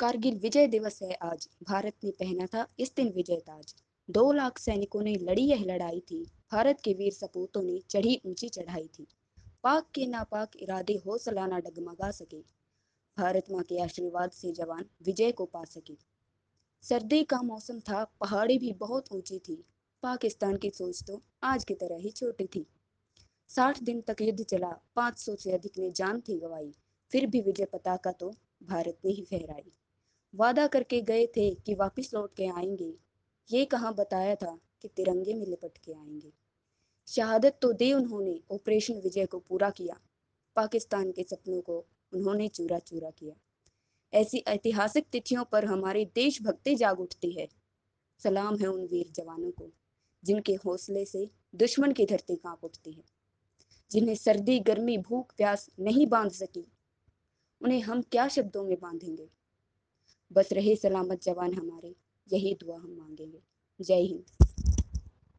कारगिल विजय दिवस है आज। भारत ने पहना था इस दिन विजय ताज। दो लाख सैनिकों ने लड़ी यह लड़ाई थी। भारत के वीर सपूतों ने चढ़ी ऊँची चढ़ाई थी। पाक के नापाक इरादे हौसला ना डगमगा सके। भारत माँ के आशीर्वाद से जवान विजय को पा सके। सर्दी का मौसम था, पहाड़ी भी बहुत ऊँची थी। पाकिस्तान की सोच तो आज की तरह ही छोटी थी। साठ दिन तक युद्ध चला, पाँच सौ से अधिक ने जान थी गवाई। फिर भी विजय पताका तो भारत ने ही फहराई। वादा करके गए थे कि वापस लौट के आएँगे। ये कहाँ बताया था कि तिरंगे में लिपट के आएँगे। शहादत तो दी उन्होंने, ऑपरेशन विजय को पूरा किया। पाकिस्तान के सपनों को उन्होंने चूरा चूरा किया। ऐसी ऐतिहासिक तिथियों पर हमारी देशभक्ति जाग उठती है। सलाम है उन वीर जवानों को, जिनके हौसले से दुश्मन की धरती काँप उठती है। जिन्हें सर्दी, गर्मी, भूख, प्यास नहीं बाँध सकी। उन्हें हम क्या शब्दों में बांधेंगे? बस रहे सलामत जवान हमारे यही दुआ हम मांगेंगे। जय हिंद।